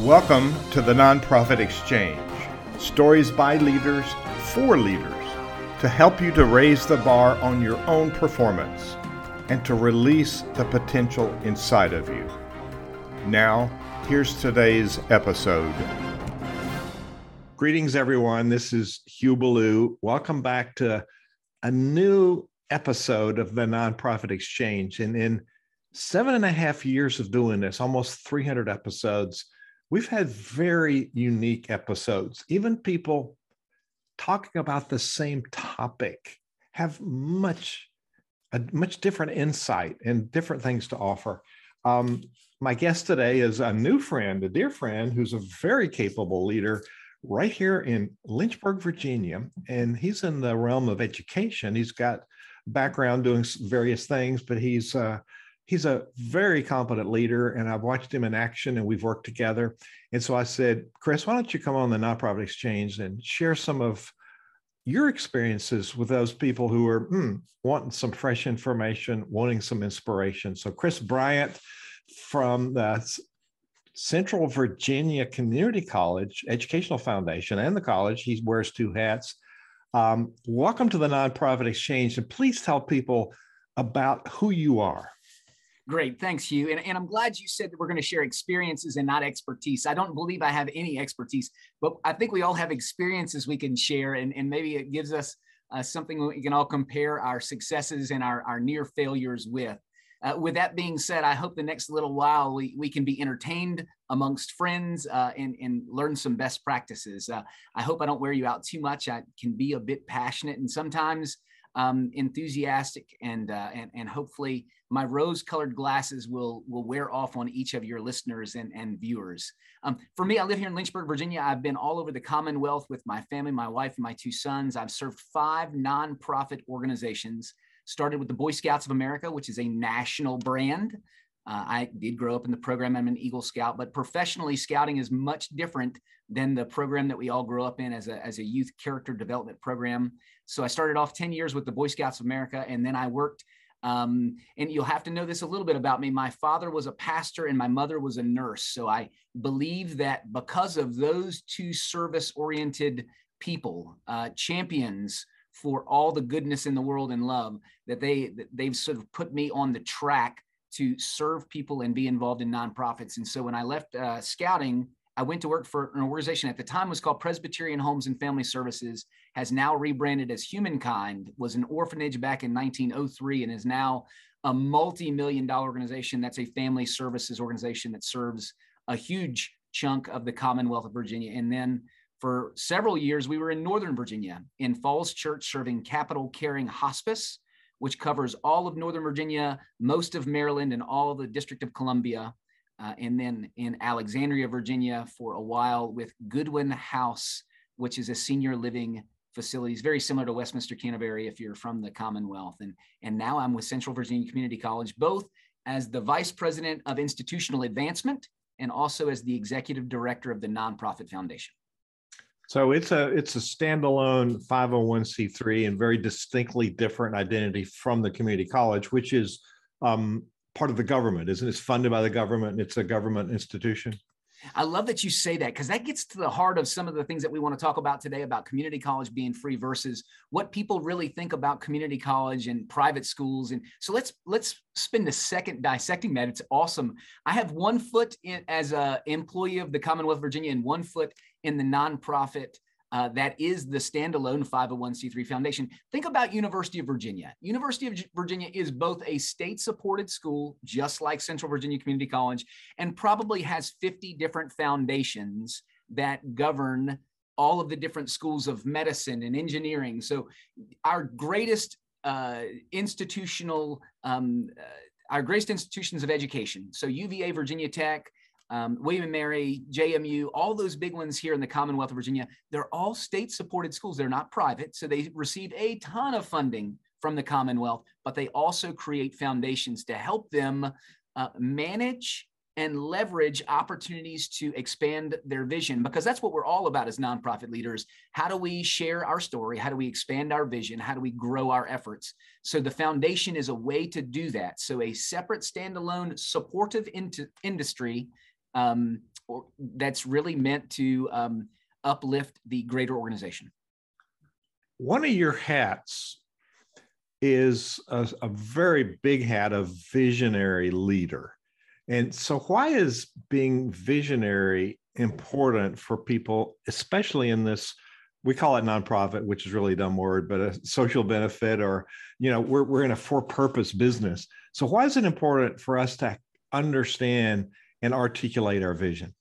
Welcome to the Nonprofit Exchange stories by leaders for leaders to help you to raise the bar on your own performance and to release the potential inside of you. Now, here's today's episode. Greetings, everyone. This is Hugh Ballou. Welcome back to a new episode of the Nonprofit Exchange. And in seven and a half years of doing this, almost 300 episodes, we've had very unique episodes. Even people talking about the same topic have much a much different insight and different things to offer. Um, my guest today is a new friend, a dear friend, who's a very capable leader right here in Lynchburg, Virginia, and he's in the realm of education. He's got background doing various things, but he's uh, he's a very competent leader and I've watched him in action and we've worked together. And so I said, Chris, why don't you come on the nonprofit exchange and share some of your experiences with those people who are hmm, wanting some fresh information, wanting some inspiration. So Chris Bryant from the Central Virginia Community College Educational Foundation and the college, he wears two hats. Um, welcome to the Nonprofit Exchange, and please tell people about who you are. Great. Thanks, Hugh. And, and I'm glad you said that we're going to share experiences and not expertise. I don't believe I have any expertise, but I think we all have experiences we can share, and, and maybe it gives us uh, something we can all compare our successes and our, our near failures with. Uh, with that being said, I hope the next little while we, we can be entertained amongst friends uh, and, and learn some best practices. Uh, I hope I don't wear you out too much. I can be a bit passionate and sometimes um, enthusiastic, and, uh, and, and hopefully my rose-colored glasses will will wear off on each of your listeners and, and viewers. Um, for me, I live here in Lynchburg, Virginia. I've been all over the Commonwealth with my family, my wife, and my two sons. I've served five nonprofit organizations. Started with the Boy Scouts of America, which is a national brand. Uh, I did grow up in the program. I'm an Eagle Scout, but professionally, scouting is much different than the program that we all grew up in as a, as a youth character development program. So I started off 10 years with the Boy Scouts of America, and then I worked um, and you'll have to know this a little bit about me. My father was a pastor and my mother was a nurse. So I believe that because of those two service oriented people, uh, champions for all the goodness in the world and love, that they that they've sort of put me on the track to serve people and be involved in nonprofits. And so when I left uh, scouting, I went to work for an organization at the time was called Presbyterian Homes and Family Services, has now rebranded as Humankind, was an orphanage back in 1903 and is now a multi-million dollar organization that's a family services organization that serves a huge chunk of the Commonwealth of Virginia. And then for several years, we were in Northern Virginia in Falls Church serving Capital Caring Hospice, which covers all of Northern Virginia, most of Maryland, and all of the District of Columbia uh, and then in Alexandria, Virginia for a while with Goodwin House, which is a senior living facility, facilities, very similar to Westminster Canterbury if you're from the Commonwealth. And, and now I'm with Central Virginia Community College, both as the Vice President of Institutional Advancement and also as the Executive Director of the Nonprofit Foundation. So it's a it's a standalone 501c3 and very distinctly different identity from the community college, which is um, part of the government, isn't it? It's funded by the government and it's a government institution. I love that you say that because that gets to the heart of some of the things that we want to talk about today about community college being free versus what people really think about community college and private schools. And so let's let's spend a second dissecting that. It's awesome. I have one foot in, as a employee of the Commonwealth of Virginia and one foot in the nonprofit uh, that is the standalone 501c3 foundation. Think about University of Virginia. University of Virginia is both a state-supported school, just like Central Virginia Community College, and probably has 50 different foundations that govern all of the different schools of medicine and engineering. So our greatest uh, institutional, um, uh, our greatest institutions of education. So UVA, Virginia Tech, um, William and Mary, JMU, all those big ones here in the Commonwealth of Virginia, they're all state supported schools. They're not private. So they receive a ton of funding from the Commonwealth, but they also create foundations to help them uh, manage and leverage opportunities to expand their vision because that's what we're all about as nonprofit leaders. How do we share our story? How do we expand our vision? How do we grow our efforts? So the foundation is a way to do that. So a separate standalone supportive into industry um, or, that's really meant to um, uplift the greater organization. One of your hats is a, a very big hat of visionary leader. And so, why is being visionary important for people, especially in this? We call it nonprofit, which is really a dumb word, but a social benefit, or you know, we're we're in a for-purpose business. So, why is it important for us to understand and articulate our vision?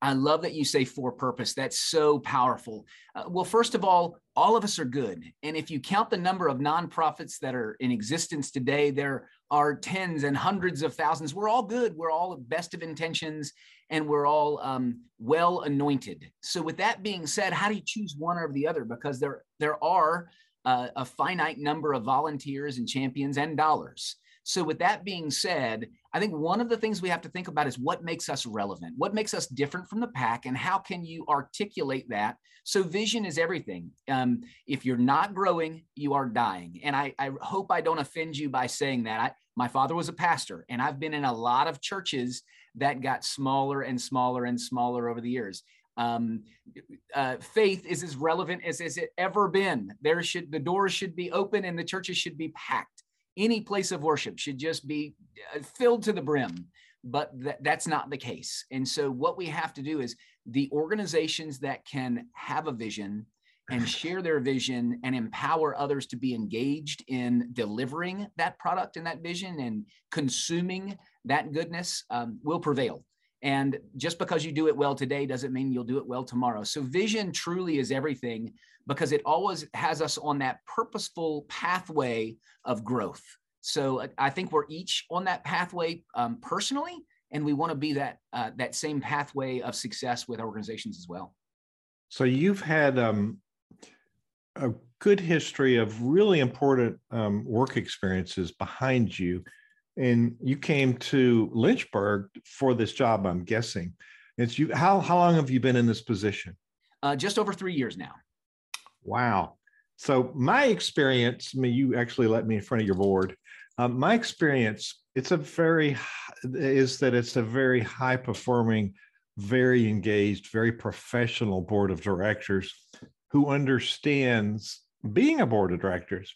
I love that you say for purpose. That's so powerful. Uh, well, first of all, all of us are good. And if you count the number of nonprofits that are in existence today, there are tens and hundreds of thousands. We're all good. We're all best of intentions and we're all um, well anointed. So, with that being said, how do you choose one or the other? Because there, there are uh, a finite number of volunteers and champions and dollars. So, with that being said, I think one of the things we have to think about is what makes us relevant, what makes us different from the pack, and how can you articulate that? So, vision is everything. Um, if you're not growing, you are dying. And I, I hope I don't offend you by saying that. I, my father was a pastor, and I've been in a lot of churches that got smaller and smaller and smaller over the years. Um, uh, faith is as relevant as, as it ever been. There should the doors should be open and the churches should be packed any place of worship should just be uh, filled to the brim but th- that's not the case. And so what we have to do is the organizations that can have a vision and share their vision and empower others to be engaged in delivering that product and that vision and consuming that goodness um, will prevail and just because you do it well today doesn't mean you'll do it well tomorrow. So vision truly is everything because it always has us on that purposeful pathway of growth. So I think we're each on that pathway um, personally, and we want to be that uh, that same pathway of success with organizations as well. So you've had um, a good history of really important um, work experiences behind you and you came to Lynchburg for this job, I'm guessing. It's you. How how long have you been in this position? Uh, just over three years now. Wow. So my experience, I mean, you actually let me in front of your board. Um, my experience, it's a very is that it's a very high performing, very engaged, very professional board of directors who understands being a board of directors.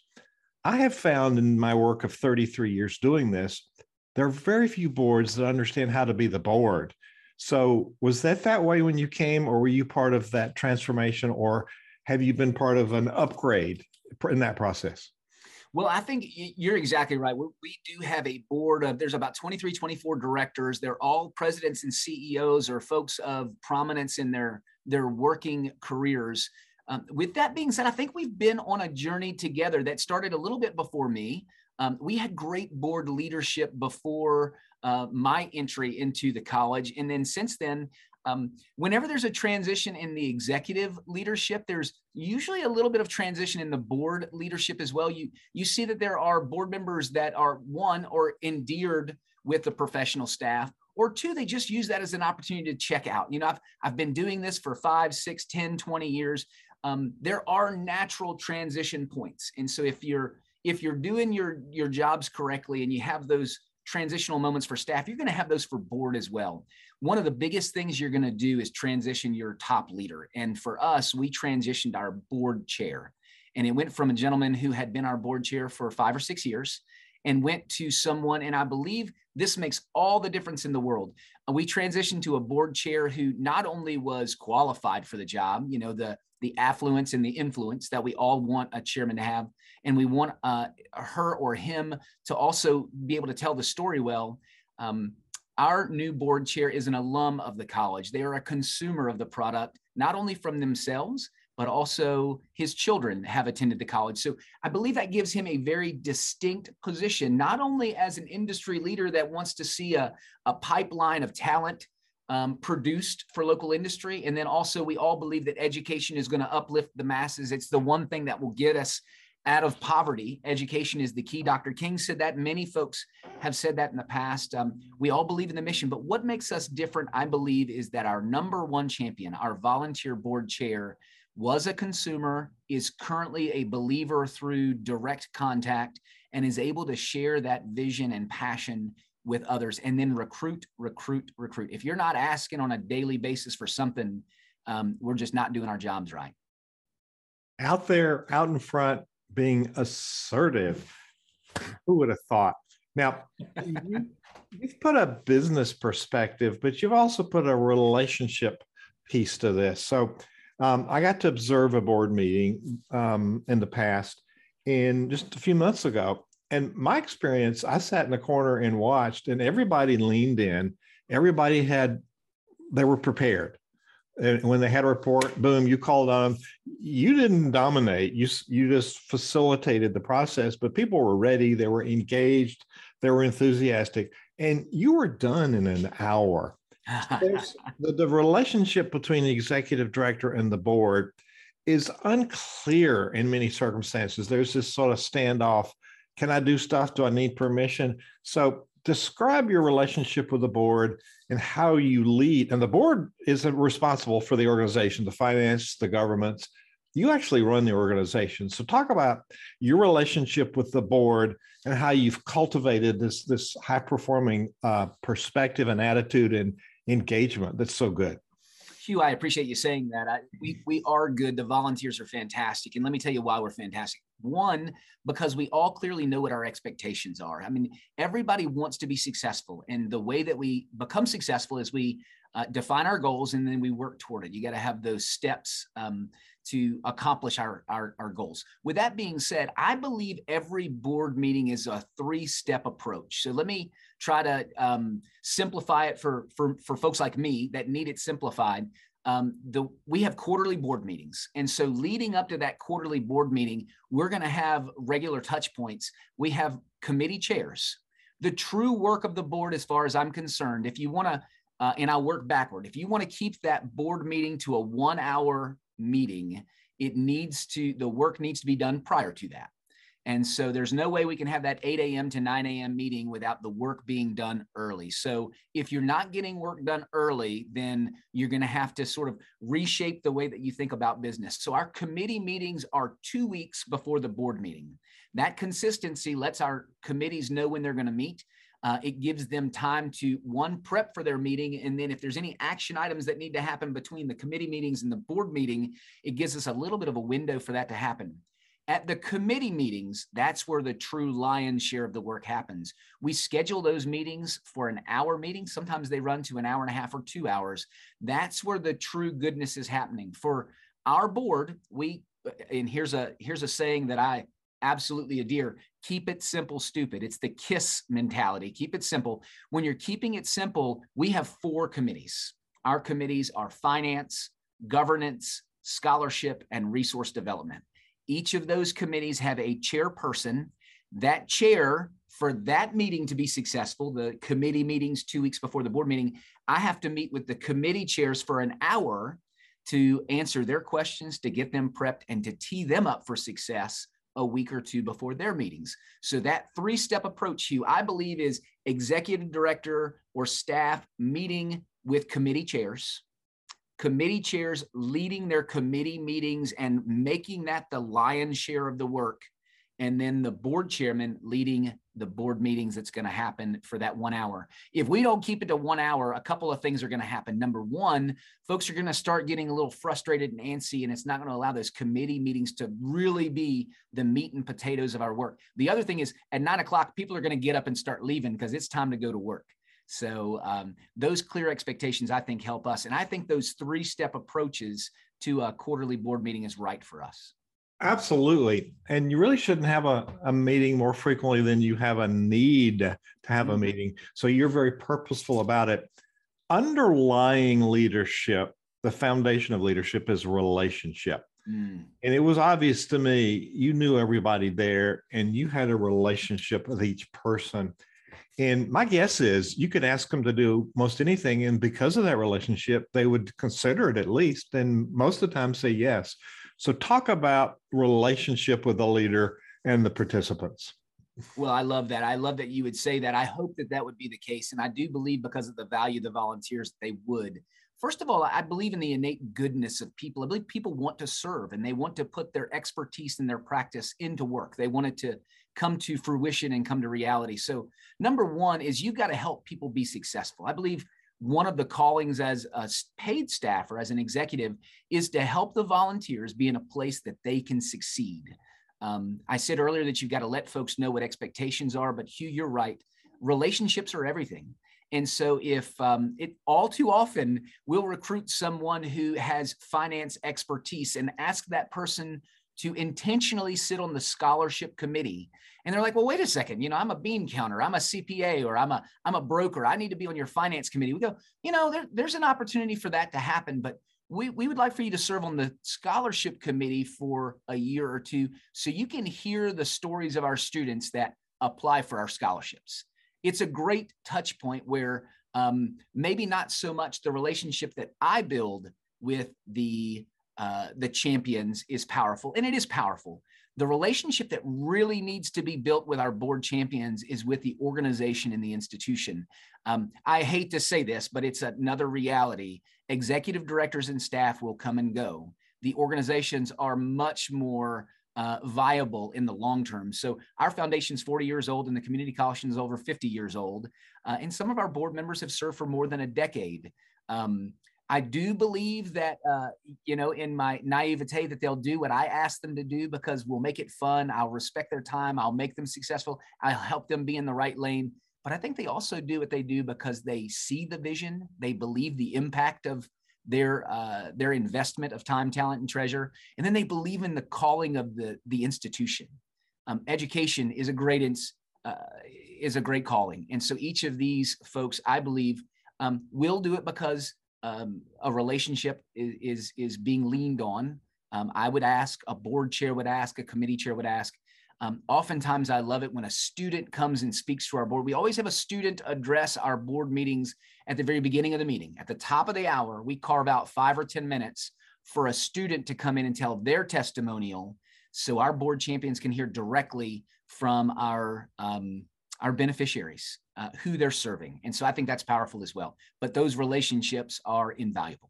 I have found in my work of 33 years doing this, there are very few boards that understand how to be the board. So, was that that way when you came, or were you part of that transformation, or have you been part of an upgrade in that process? Well, I think you're exactly right. We do have a board of, there's about 23, 24 directors. They're all presidents and CEOs or folks of prominence in their, their working careers. Um, with that being said, I think we've been on a journey together that started a little bit before me. Um, we had great board leadership before uh, my entry into the college. And then since then, um, whenever there's a transition in the executive leadership, there's usually a little bit of transition in the board leadership as well. You you see that there are board members that are one or endeared with the professional staff, or two, they just use that as an opportunity to check out. You know, I've, I've been doing this for five, six, 10, 20 years um, there are natural transition points. And so if you're if you're doing your your jobs correctly and you have those transitional moments for staff, you're going to have those for board as well. One of the biggest things you're going to do is transition your top leader. And for us, we transitioned our board chair. And it went from a gentleman who had been our board chair for five or six years and went to someone, and I believe this makes all the difference in the world. We transitioned to a board chair who not only was qualified for the job, you know, the the affluence and the influence that we all want a chairman to have, and we want uh, her or him to also be able to tell the story well. Um, our new board chair is an alum of the college. They are a consumer of the product, not only from themselves, but also his children have attended the college. So I believe that gives him a very distinct position, not only as an industry leader that wants to see a, a pipeline of talent um, produced for local industry. And then also, we all believe that education is going to uplift the masses. It's the one thing that will get us out of poverty. Education is the key. Dr. King said that. Many folks have said that in the past. Um, we all believe in the mission, but what makes us different, I believe, is that our number one champion, our volunteer board chair, was a consumer, is currently a believer through direct contact, and is able to share that vision and passion with others and then recruit, recruit, recruit. If you're not asking on a daily basis for something, um, we're just not doing our jobs right. Out there, out in front, being assertive. Who would have thought? Now, you, have put a business perspective, but you've also put a relationship piece to this. So, um, I got to observe a board meeting um, in the past, and just a few months ago. And my experience, I sat in the corner and watched, and everybody leaned in. Everybody had, they were prepared. And when they had a report, boom, you called on them. You didn't dominate. You you just facilitated the process, but people were ready. They were engaged. They were enthusiastic, and you were done in an hour. the, the relationship between the executive director and the board is unclear in many circumstances. There's this sort of standoff. Can I do stuff? Do I need permission? So describe your relationship with the board and how you lead. And the board isn't responsible for the organization, the finance, the governments. You actually run the organization. So talk about your relationship with the board and how you've cultivated this this high performing uh, perspective and attitude and engagement. That's so good. Hugh, I appreciate you saying that. I, we we are good. The volunteers are fantastic, and let me tell you why we're fantastic. One, because we all clearly know what our expectations are. I mean, everybody wants to be successful, and the way that we become successful is we uh, define our goals and then we work toward it. You got to have those steps um, to accomplish our, our, our goals. With that being said, I believe every board meeting is a three-step approach. So let me try to um, simplify it for, for, for folks like me that need it simplified. Um, the, we have quarterly board meetings. And so leading up to that quarterly board meeting, we're going to have regular touch points. We have committee chairs. The true work of the board, as far as I'm concerned, if you want to, uh, and I'll work backward, if you want to keep that board meeting to a one hour meeting, it needs to, the work needs to be done prior to that. And so there's no way we can have that 8 a.m. to 9 a.m. meeting without the work being done early. So if you're not getting work done early, then you're going to have to sort of reshape the way that you think about business. So our committee meetings are two weeks before the board meeting. That consistency lets our committees know when they're going to meet. Uh, it gives them time to one prep for their meeting and then if there's any action items that need to happen between the committee meetings and the board meeting it gives us a little bit of a window for that to happen at the committee meetings, that's where the true lion's share of the work happens. We schedule those meetings for an hour meeting. Sometimes they run to an hour and a half or two hours. That's where the true goodness is happening. For our board, we and here's a here's a saying that I absolutely adhere keep it simple stupid it's the kiss mentality keep it simple when you're keeping it simple we have four committees our committees are finance governance scholarship and resource development each of those committees have a chairperson. That chair, for that meeting to be successful, the committee meetings two weeks before the board meeting, I have to meet with the committee chairs for an hour to answer their questions, to get them prepped, and to tee them up for success a week or two before their meetings. So that three-step approach, Hugh, I believe is executive director or staff meeting with committee chairs committee chairs leading their committee meetings and making that the lion's share of the work and then the board chairman leading the board meetings that's going to happen for that one hour. If we don't keep it to one hour, a couple of things are going to happen. Number one, folks are going to start getting a little frustrated and antsy, and it's not going to allow those committee meetings to really be the meat and potatoes of our work. The other thing is at nine o'clock, people are going to get up and start leaving because it's time to go to work. So um, those clear expectations, I think, help us. And I think those three step approaches to a quarterly board meeting is right for us. Absolutely. And you really shouldn't have a, a meeting more frequently than you have a need to have a mm-hmm. meeting. So you're very purposeful about it. Underlying leadership, the foundation of leadership is relationship. Mm. And it was obvious to me, you knew everybody there and you had a relationship with each person. And my guess is you could ask them to do most anything. And because of that relationship, they would consider it at least, and most of the time say yes. So, talk about relationship with the leader and the participants. Well, I love that. I love that you would say that. I hope that that would be the case. And I do believe because of the value of the volunteers, they would. First of all, I believe in the innate goodness of people. I believe people want to serve and they want to put their expertise and their practice into work. They want it to come to fruition and come to reality. So, number one is you've got to help people be successful. I believe one of the callings as a paid staff or as an executive is to help the volunteers be in a place that they can succeed. Um, I said earlier that you've got to let folks know what expectations are, but Hugh, you're right. Relationships are everything. And so, if um, it all too often, we'll recruit someone who has finance expertise and ask that person to intentionally sit on the scholarship committee. And they're like well wait a second. You know i'm a bean counter. I'm a cpa or i'm a i'm a broker. I need to be on your finance committee. We go you know there, there's an opportunity for that to happen but we, we would like for you to serve on the scholarship committee for a year or two so you can hear the stories of our students that apply for our scholarships. It's a great touch point where um, maybe not so much the relationship that i build with the uh, the champions is powerful, and it is powerful. The relationship that really needs to be built with our board champions is with the organization and the institution. Um, I hate to say this, but it's another reality. Executive directors and staff will come and go. The organizations are much more uh, viable in the long term. So our foundation is 40 years old and the community college is over 50 years old. Uh, and some of our board members have served for more than a decade. Um, I do believe that, uh, you know, in my naivete, that they'll do what I ask them to do because we'll make it fun. I'll respect their time. I'll make them successful. I'll help them be in the right lane. But I think they also do what they do because they see the vision. They believe the impact of their uh, their investment of time, talent, and treasure, and then they believe in the calling of the the institution. Um, education is a great ins, uh, is a great calling, and so each of these folks, I believe, um, will do it because um, a relationship is, is, is being leaned on. Um, I would ask, a board chair would ask, a committee chair would ask. Um, oftentimes, I love it when a student comes and speaks to our board. We always have a student address our board meetings at the very beginning of the meeting. At the top of the hour, we carve out five or 10 minutes for a student to come in and tell their testimonial so our board champions can hear directly from our, um, our beneficiaries uh, who they're serving. And so I think that's powerful as well. But those relationships are invaluable.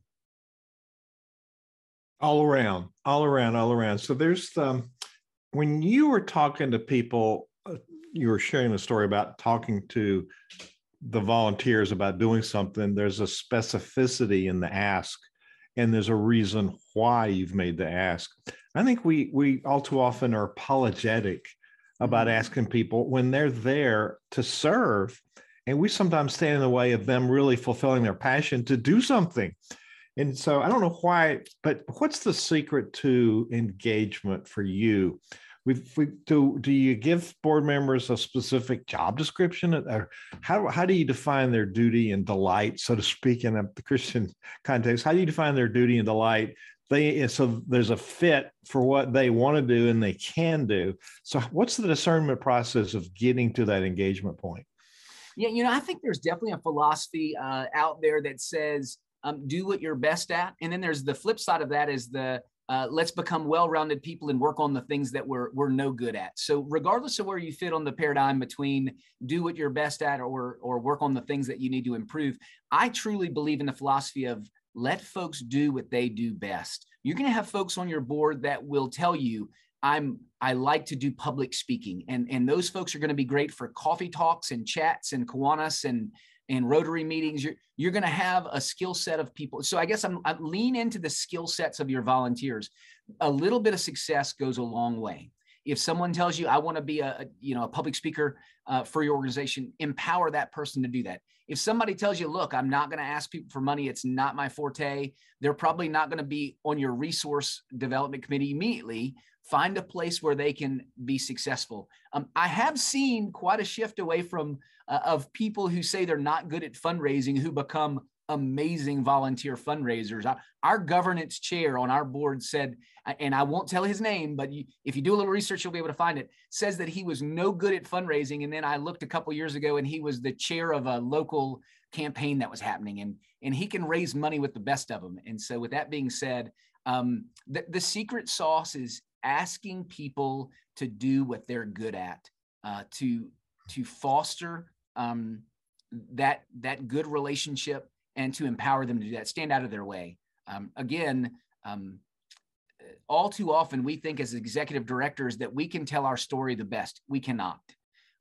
All around, all around, all around. So there's um, when you were talking to people, uh, you were sharing the story about talking to the volunteers about doing something. There's a specificity in the ask, and there's a reason why you've made the ask. I think we we all too often are apologetic about mm-hmm. asking people when they're there to serve. And we sometimes stand in the way of them really fulfilling their passion to do something. And so I don't know why, but what's the secret to engagement for you? We, we do. Do you give board members a specific job description, or how how do you define their duty and delight, so to speak, in the Christian context? How do you define their duty and delight they so there's a fit for what they want to do and they can do. So what's the discernment process of getting to that engagement point? Yeah you know i think there's definitely a philosophy uh, out there that says um, do what you're best at. And then there's the flip side of that is the uh, let's become well-rounded people and work on the things that we're we're no good at. So regardless of where you fit on the paradigm between do what you're best at or or work on the things that you need to improve, I truly believe in the philosophy of let folks do what they do best. You're going to have folks on your board that will tell you, I'm I like to do public speaking. And, and those folks are going to be great for coffee talks and chats and Kiwanis and and Rotary meetings. You're you're going to have a skill set of people. So I guess I'm I lean into the skill sets of your volunteers. A little bit of success goes a long way. If someone tells you I want to be a, you know a public speaker uh, for your organization, empower that person to do that. If somebody tells you, look, I'm not going to ask people for money, it's not my forte, they're probably not going to be on your resource development committee immediately. Find a place where they can be successful. Um, I have seen quite a shift away from uh, of people who say they're not good at fundraising who become amazing volunteer fundraisers. Our, our, governance chair on our board said, and I won't tell his name, but you, if you do a little research, you'll be able to find it. Says that he was no good at fundraising, and then I looked a couple years ago, and he was the chair of a local campaign that was happening, and and he can raise money with the best of them. And so, with that being said, um, the, the secret sauce is asking people to do what they're good at, uh, to to foster um, that that good relationship and to empower them to do that, stand out of their way. Um, again, um, all too often we think as executive directors that we can tell our story the best. We cannot.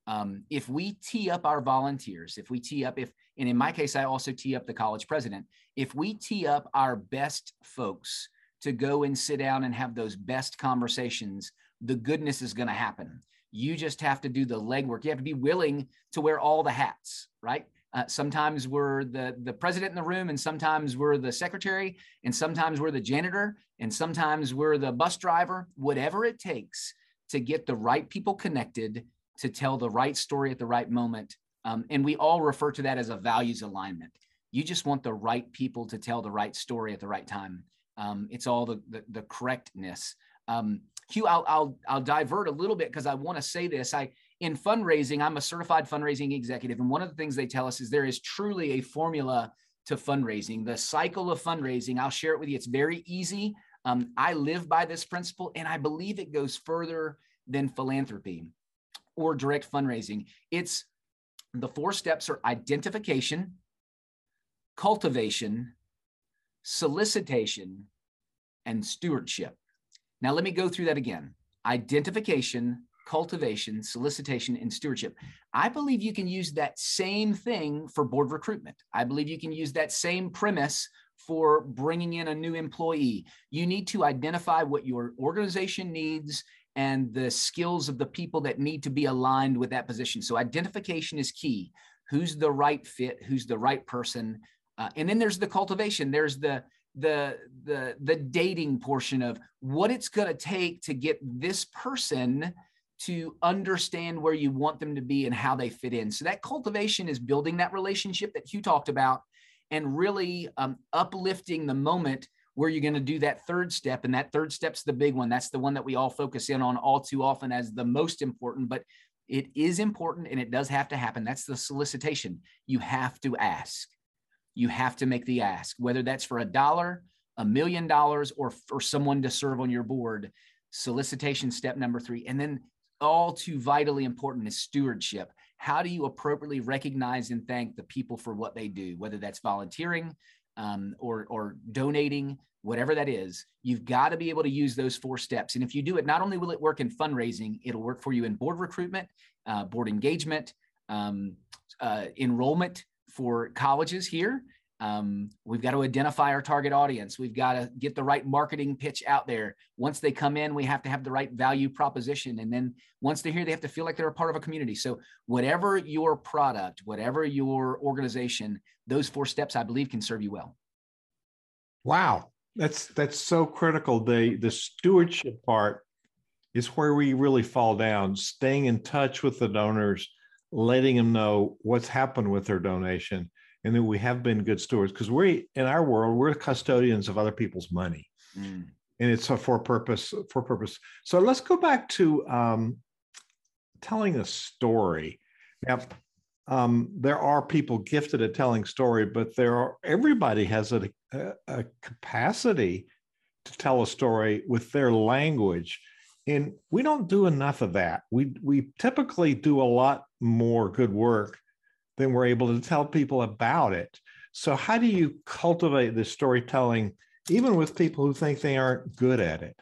Um, if we tee up our volunteers, if we tee up, if, and in my case, I also tee up the college president, if we tee up our best folks to go and sit down and have those best conversations, the goodness is going to happen. You just have to do the legwork. You have to be willing to wear all the hats, right? Uh, sometimes we're the, the president in the room, and sometimes we're the secretary, and sometimes we're the janitor, and sometimes we're the bus driver, whatever it takes to get the right people connected to tell the right story at the right moment. Um, and we all refer to that as a values alignment. You just want the right people to tell the right story at the right time. Um, it's all the, the, the correctness. Um, Hugh, I'll, I'll, I'll divert a little bit because I want to say this. I, in fundraising, I'm a certified fundraising executive. And one of the things they tell us is there is truly a formula to fundraising, the cycle of fundraising. I'll share it with you. It's very easy. Um, I live by this principle, and I believe it goes further than philanthropy or direct fundraising. It's the four steps are identification, cultivation, solicitation, and stewardship. Now, let me go through that again identification, cultivation, solicitation, and stewardship. I believe you can use that same thing for board recruitment. I believe you can use that same premise for bringing in a new employee. You need to identify what your organization needs and the skills of the people that need to be aligned with that position. So identification is key. Who's the right fit? Who's the right person? Uh, and then there's the cultivation. There's the the the the dating portion of what it's going to take to get this person to understand where you want them to be and how they fit in. So that cultivation is building that relationship that Hugh talked about and really um, uplifting the moment where you're going to do that third step. And that third step's the big one. That's the one that we all focus in on all too often as the most important, but it is important and it does have to happen. That's the solicitation. You have to ask. You have to make the ask, whether that's for a dollar, a million dollars, or for someone to serve on your board. Solicitation step number three. And then all too vitally important is stewardship. How do you appropriately recognize and thank the people for what they do, whether that's volunteering, um, or, or donating, whatever that is, you've got to be able to use those four steps. And if you do it, not only will it work in fundraising, it'll work for you in board recruitment, uh, board engagement, um, uh, enrollment for colleges here. Um, we've got to identify our target audience. We've got to get the right marketing pitch out there. Once they come in, we have to have the right value proposition. And then once they're here, they have to feel like they're a part of a community. So, whatever your product, whatever your organization, those four steps, I believe, can serve you well. Wow, that's that's so critical. The the stewardship part is where we really fall down. Staying in touch with the donors, letting them know what's happened with their donation and that we have been good stewards because we in our world we're custodians of other people's money. Mm. and it's a for purpose for purpose. So let's go back to um, telling a story. Now um, there are people gifted at telling story but there are everybody has a, a, a capacity to tell a story with their language. And we don't do enough of that. We we typically do a lot more good work then we're able to tell people about it. So, how do you cultivate this storytelling, even with people who think they aren't good at it?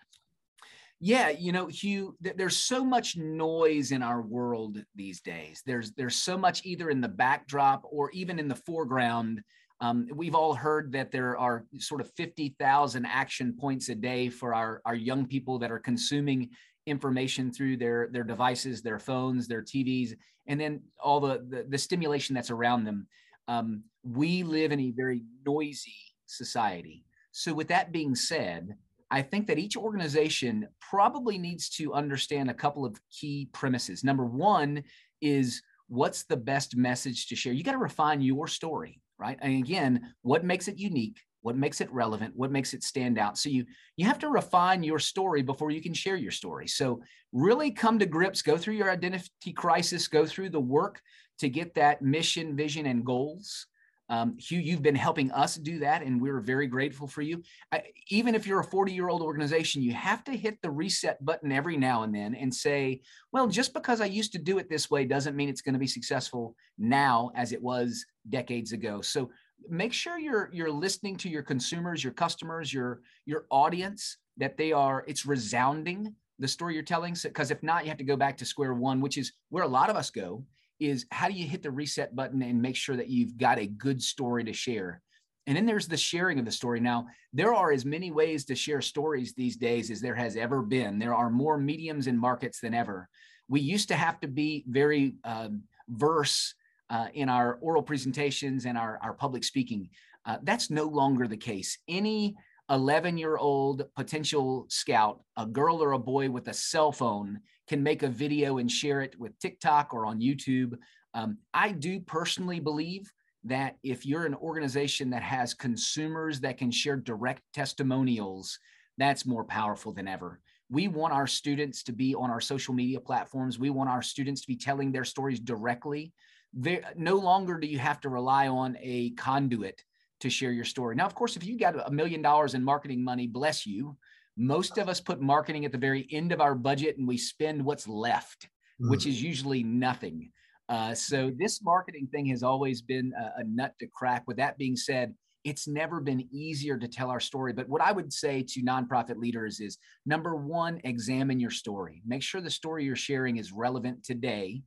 Yeah, you know, Hugh, there's so much noise in our world these days. There's there's so much either in the backdrop or even in the foreground. Um, we've all heard that there are sort of 50,000 action points a day for our, our young people that are consuming information through their their devices, their phones, their TVs, and then all the the, the stimulation that's around them. Um, we live in a very noisy society. So, with that being said, I think that each organization probably needs to understand a couple of key premises. Number one is what's the best message to share? You got to refine your story, right? And again, what makes it unique? What makes it relevant what makes it stand out so you you have to refine your story before you can share your story so really come to grips go through your identity crisis go through the work to get that mission vision and goals um, Hugh, you've been helping us do that, and we're very grateful for you. I, even if you're a 40 year old organization, you have to hit the reset button every now and then and say, well, just because I used to do it this way doesn't mean it's going to be successful now as it was decades ago. So make sure you're you're listening to your consumers, your customers, your your audience that they are it's resounding the story you're telling. Because if not you have to go back to square one which is where a lot of us go is how do you hit the reset button and make sure that you've got a good story to share? And then there's the sharing of the story. Now there are as many ways to share stories these days as there has ever been. There are more mediums and markets than ever. We used to have to be very um, verse uh, in our oral presentations and our, our public speaking. Uh, that's no longer the case. Any 11 year old potential scout, a girl or a boy with a cell phone, can make a video and share it with TikTok or on YouTube. Um, I do personally believe that if you're an organization that has consumers that can share direct testimonials, that's more powerful than ever. We want our students to be on our social media platforms. We want our students to be telling their stories directly there, no longer do you have to rely on a conduit to share your story. Now, of course, if you got a million dollars in marketing money, bless you. Most of us put marketing at the very end of our budget and we spend what's left, mm. which is usually nothing. Uh, so this marketing thing has always been a, a nut to crack. With that being said, it's never been easier to tell our story. But what I would say to nonprofit leaders is number one, examine your story. Make sure the story you're sharing is relevant today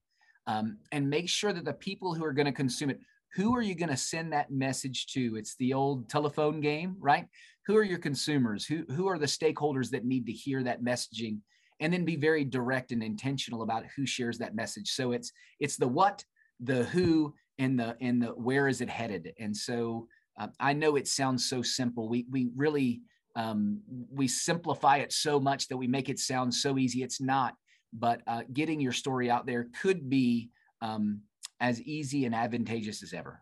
um, and make sure that the people who are going to consume it who are you going to send that message to? It's the old telephone game right? Who are your consumers? Who who are the stakeholders that need to hear that messaging? And then be very direct and intentional about who shares that message. So it's it's the what the who and the and the where is it headed? And so uh, i know it sounds so simple. We we really um, we simplify it so much that we make it sound so easy. It's not but uh, getting your story out there could be um, as easy and advantageous as ever.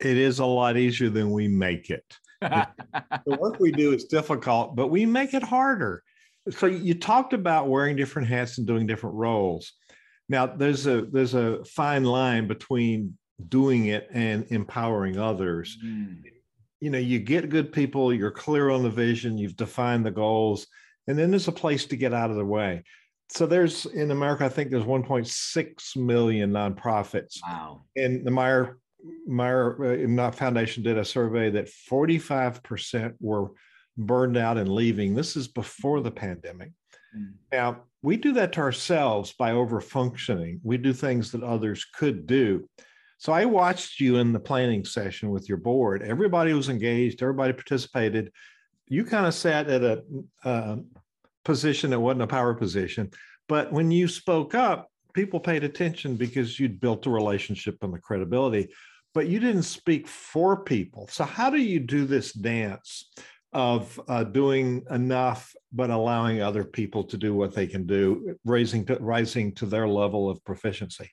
It is a lot easier than we make it. the work we do is difficult, but we make it harder. So you talked about wearing different hats and doing different roles. Now there's a there's a fine line between doing it and empowering others. Mm. You know, you get good people, you're clear on the vision, you've defined the goals, and then there's a place to get out of the way so there's in America, I think there's 1.6 million nonprofits. Wow. And the Meyer Meyer uh, Foundation did a survey that 45% were burned out and leaving. This is before the pandemic. Mm. Now, we do that to ourselves by over functioning. We do things that others could do. So I watched you in the planning session with your board. Everybody was engaged, everybody participated. You kind of sat at a uh, position that wasn't a power position. But when you spoke up, people paid attention because you'd built a relationship and the credibility, but you didn't speak for people. So, how do you do this dance of uh, doing enough, but allowing other people to do what they can do, raising to, rising to their level of proficiency?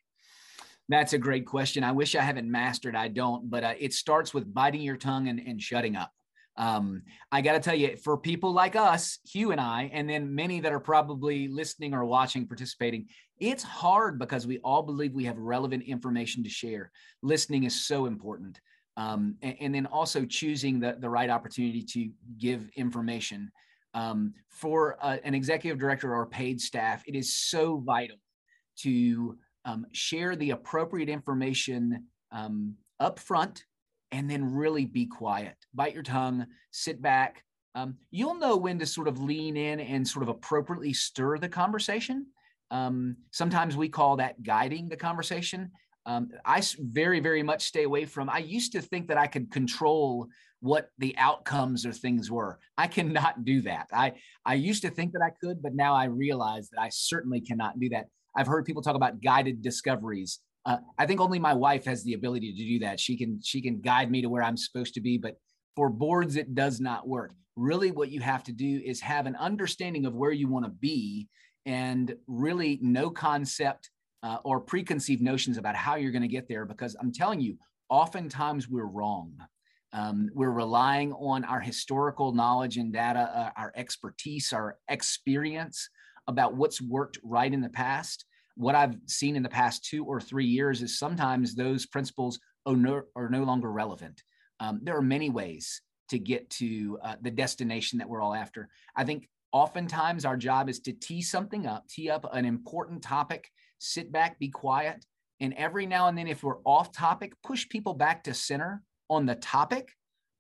That's a great question. I wish I haven't mastered. I don't, but uh, it starts with biting your tongue and, and shutting up. Um, I got to tell you, for people like us, Hugh and I, and then many that are probably listening or watching, participating, it's hard because we all believe we have relevant information to share. Listening is so important. Um, and, and, then also choosing the, the right opportunity to give information. Um, for uh, an executive director or paid staff, it is so vital to um, share the appropriate information um, up front and then really be quiet. Bite your tongue, sit back. Um, you'll know when to sort of lean in and sort of appropriately stir the conversation. Um, sometimes we call that guiding the conversation. Um, I very, very much stay away from. I used to think that I could control what the outcomes or things were. I cannot do that. I I used to think that I could, but now I realize that I certainly cannot do that. I've heard people talk about guided discoveries. Uh, I think only my wife has the ability to do that. She can she can guide me to where I'm supposed to be, but for boards it does not work. Really, what you have to do is have an understanding of where you want to be, and really no concept uh, or preconceived notions about how you're going to get there. Because I'm telling you, oftentimes we're wrong. Um, we're relying on our historical knowledge and data, uh, our expertise, our experience about what's worked right in the past what I've seen in the past two or three years is sometimes those principles are no, are no longer relevant. Um, there are many ways to get to uh, the destination that we're all after. I think oftentimes our job is to tee something up, tee up an important topic, sit back, be quiet. And every now and then, if we're off topic, push people back to center on the topic,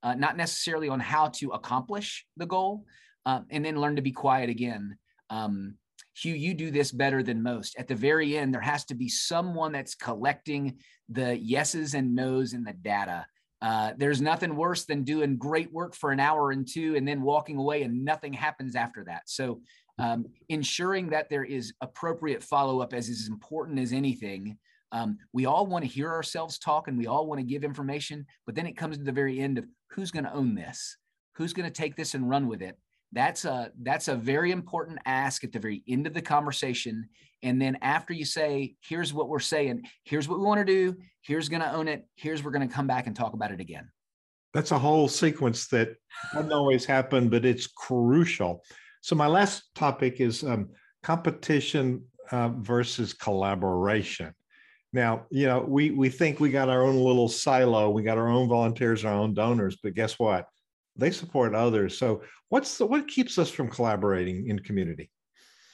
uh, not necessarily on how to accomplish the goal, uh, and then learn to be quiet again. Um, Hugh, you do this better than most. At the very end, there has to be someone that's collecting the yeses and nos in the data. Uh, there's nothing worse than doing great work for an hour and two and then walking away and nothing happens after that. So, um, ensuring that there is appropriate follow up is as important as anything. Um, we all want to hear ourselves talk and we all want to give information, but then it comes to the very end of who's going to own this? Who's going to take this and run with it? That's a that's a very important ask at the very end of the conversation. And then after you say, here's what we're saying, here's what we want to do, here's going to own it, here's we're going to come back and talk about it again. That's a whole sequence that doesn't always happen, but it's crucial. So my last topic is um, competition uh, versus collaboration. Now, you know, we we think we got our own little silo, we got our own volunteers, our own donors, but guess what? They support others. So, what's the what keeps us from collaborating in community?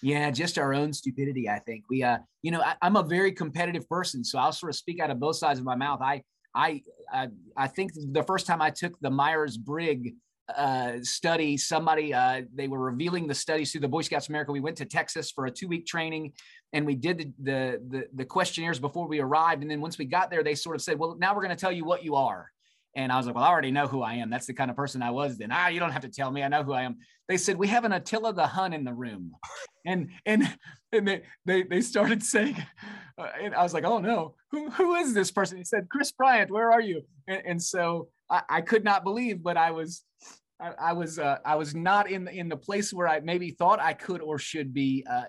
Yeah, just our own stupidity. I think we, uh, you know, I, am a very competitive person, so I'll sort of speak out of both sides of my mouth. I, I, I, I think the first time I took the Myers Briggs uh, study, somebody uh, they were revealing the studies through the Boy Scouts America. We went to Texas for a two week training, and we did the, the, the the questionnaires before we arrived. And then once we got there, they sort of said, "Well, now we're going to tell you what you are." And I was like, well, I already know who I am. That's the kind of person I was then. Ah, you don't have to tell me. I know who I am. They said, we have an Attila the Hun in the room. And and and they they, they started saying, uh, and I was like, oh no, who, who is this person? He said, Chris Bryant, where are you? And, and so I, I, could not believe, but I was I, I was uh, I was not in the, in the place where I maybe thought I could or should be uh,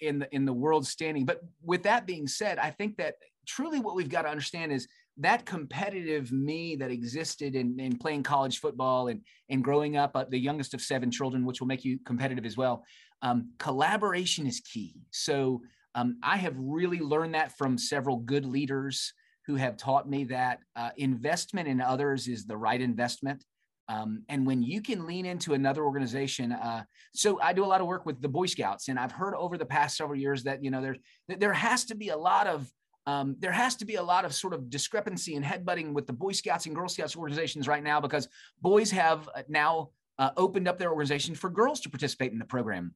in the in the world standing. But with that being said, I think that truly what we've got to understand is that competitive me that existed in, in playing college football and, and growing up, uh, the youngest of seven children, which will make you competitive as well. Um, collaboration is key. So um, I have really learned that from several good leaders who have taught me that uh, investment in others is the right investment. Um, and when you can lean into another organization, uh, so I do a lot of work with the Boy Scouts, and I've heard over the past several years that you know there there has to be a lot of um, there has to be a lot of sort of discrepancy and headbutting with the Boy Scouts and Girl Scouts organizations right now because boys have uh, now uh, opened up their organization for girls to participate in the program.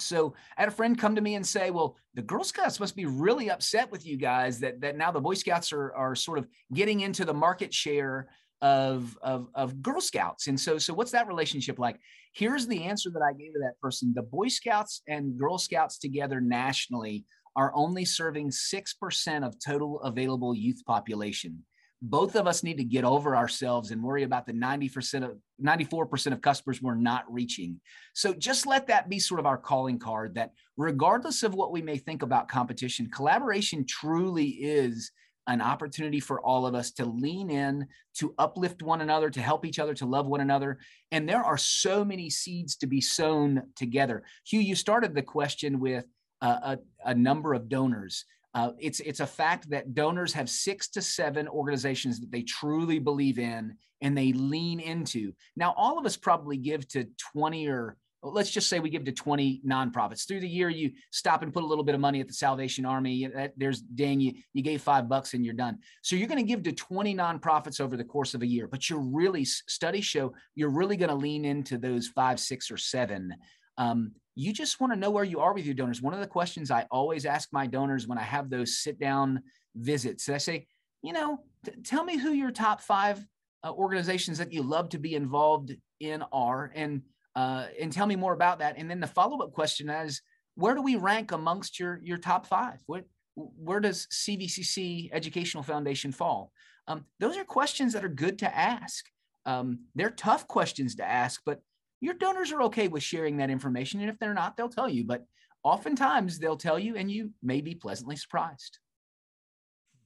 So I had a friend come to me and say, "Well, the Girl Scouts must be really upset with you guys that that now the Boy Scouts are are sort of getting into the market share of of of Girl Scouts." And so so what's that relationship like? Here's the answer that I gave to that person: the Boy Scouts and Girl Scouts together nationally are only serving 6% of total available youth population. Both of us need to get over ourselves and worry about the 90% of 94% of customers we're not reaching. So just let that be sort of our calling card that regardless of what we may think about competition, collaboration truly is an opportunity for all of us to lean in, to uplift one another, to help each other, to love one another. And there are so many seeds to be sown together. Hugh, you started the question with a, a, number of donors. Uh, it's it's a fact that donors have six to seven organizations that they truly believe in and they lean into. Now, all of us probably give to 20 or let's just say we give to 20 nonprofits through the year. You stop and put a little bit of money at the Salvation Army. There's dang you you gave five bucks and you're done. So you're going to give to 20 nonprofits over the course of a year, but you're really studies show you're really going to lean into those five, six, or seven um, you just want to know where you are with your donors. One of the questions I always ask my donors when I have those sit down visits, I say, you know, t- tell me who your top five uh, organizations that you love to be involved in are, and uh, and tell me more about that. And then the follow up question is, where do we rank amongst your your top five? What where does CVCC Educational Foundation fall? Um, those are questions that are good to ask. Um, they're tough questions to ask, but your donors are okay with sharing that information. And if they're not, they'll tell you. But oftentimes they'll tell you, and you may be pleasantly surprised.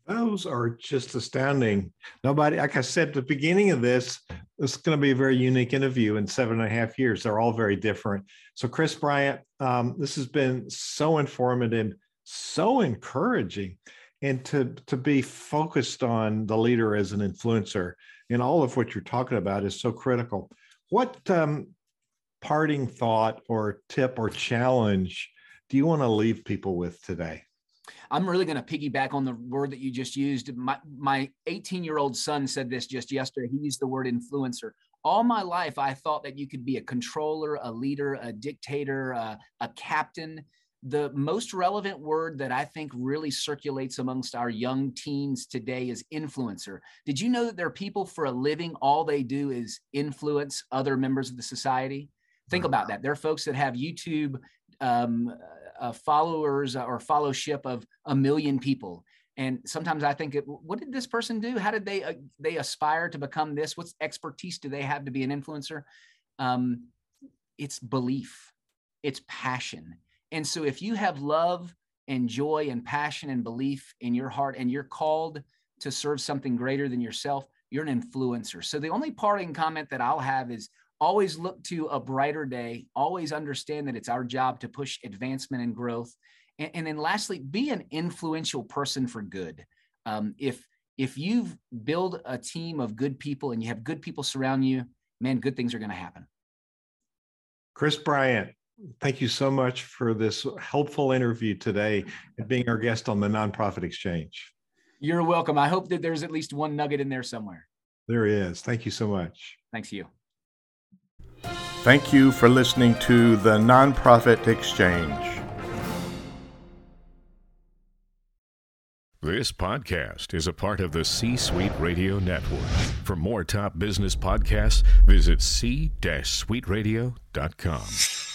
Those are just astounding. Nobody, like I said at the beginning of this, this is going to be a very unique interview in seven and a half years. They're all very different. So, Chris Bryant, um, this has been so informative, so encouraging, and to to be focused on the leader as an influencer in all of what you're talking about is so critical. What um, parting thought or tip or challenge do you want to leave people with today? I'm really going to piggyback on the word that you just used. My my 18 year old son said this just yesterday. He used the word influencer. All my life, I thought that you could be a controller, a leader, a dictator, uh, a captain. The most relevant word that I think really circulates amongst our young teens today is influencer. Did you know that there are people for a living, all they do is influence other members of the society? Think about that. There are folks that have YouTube um, uh, followers or fellowship of a million people. And sometimes I think, what did this person do? How did they uh, they aspire to become this? What expertise do they have to be an influencer? Um, it's belief, it's passion. And so, if you have love and joy and passion and belief in your heart, and you're called to serve something greater than yourself, you're an influencer. So, the only parting comment that I'll have is always look to a brighter day, always understand that it's our job to push advancement and growth. And, and then lastly, be an influential person for good. Um, if if you build a team of good people and you have good people surround you, man, good things are going to happen. Chris Bryant, thank you so much for this helpful interview today and being our guest on the Nonprofit Exchange. You're welcome. I hope that there's at least one nugget in there somewhere. There is. Thank you so much. Thanks you. Thank you for listening to the Nonprofit Exchange. This podcast is a part of the C Suite Radio Network. For more top business podcasts, visit c-suiteradio.com.